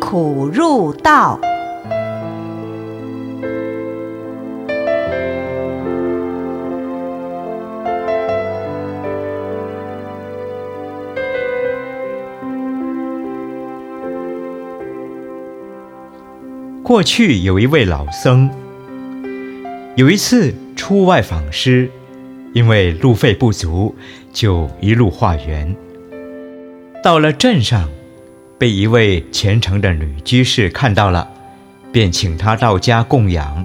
苦入道。过去有一位老僧，有一次出外访师，因为路费不足，就一路化缘。到了镇上，被一位虔诚的女居士看到了，便请他到家供养。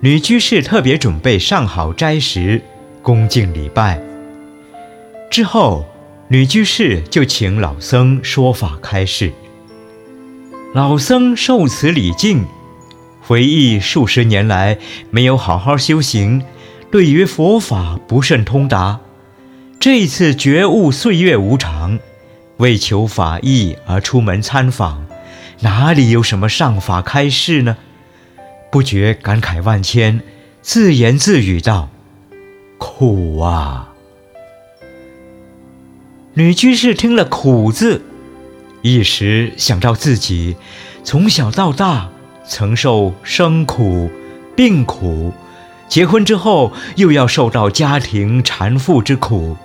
女居士特别准备上好斋食，恭敬礼拜。之后，女居士就请老僧说法开示。老僧受此礼敬，回忆数十年来没有好好修行，对于佛法不甚通达。这次觉悟岁月无常，为求法益而出门参访，哪里有什么上法开示呢？不觉感慨万千，自言自语道：“苦啊！”女居士听了“苦”字。一时想到自己从小到大曾受生苦、病苦，结婚之后又要受到家庭缠缚之苦，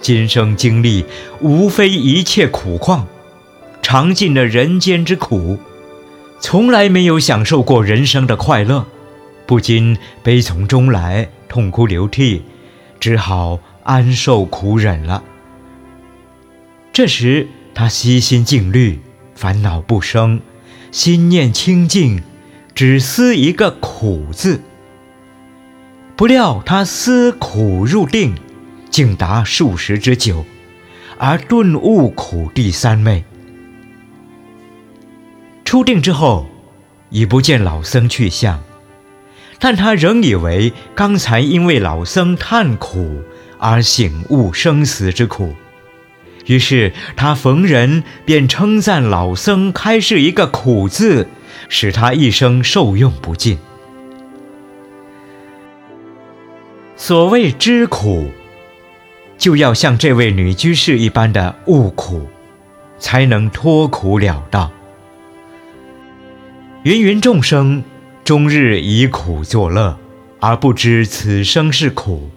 今生经历无非一切苦况，尝尽了人间之苦，从来没有享受过人生的快乐，不禁悲从中来，痛哭流涕，只好安受苦忍了。这时。他悉心静虑，烦恼不生，心念清净，只思一个苦字。不料他思苦入定，竟达数十之久，而顿悟苦地三昧。出定之后，已不见老僧去向，但他仍以为刚才因为老僧叹苦而醒悟生死之苦。于是他逢人便称赞老僧开示一个“苦”字，使他一生受用不尽。所谓知苦，就要像这位女居士一般的悟苦，才能脱苦了道。芸芸众生终日以苦作乐，而不知此生是苦，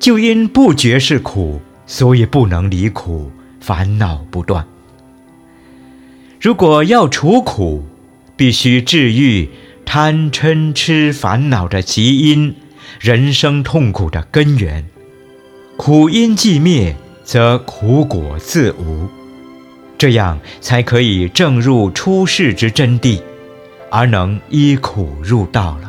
就因不觉是苦。所以不能离苦，烦恼不断。如果要除苦，必须治愈贪嗔痴烦恼的极因，人生痛苦的根源。苦因既灭，则苦果自无。这样才可以证入出世之真谛，而能依苦入道了。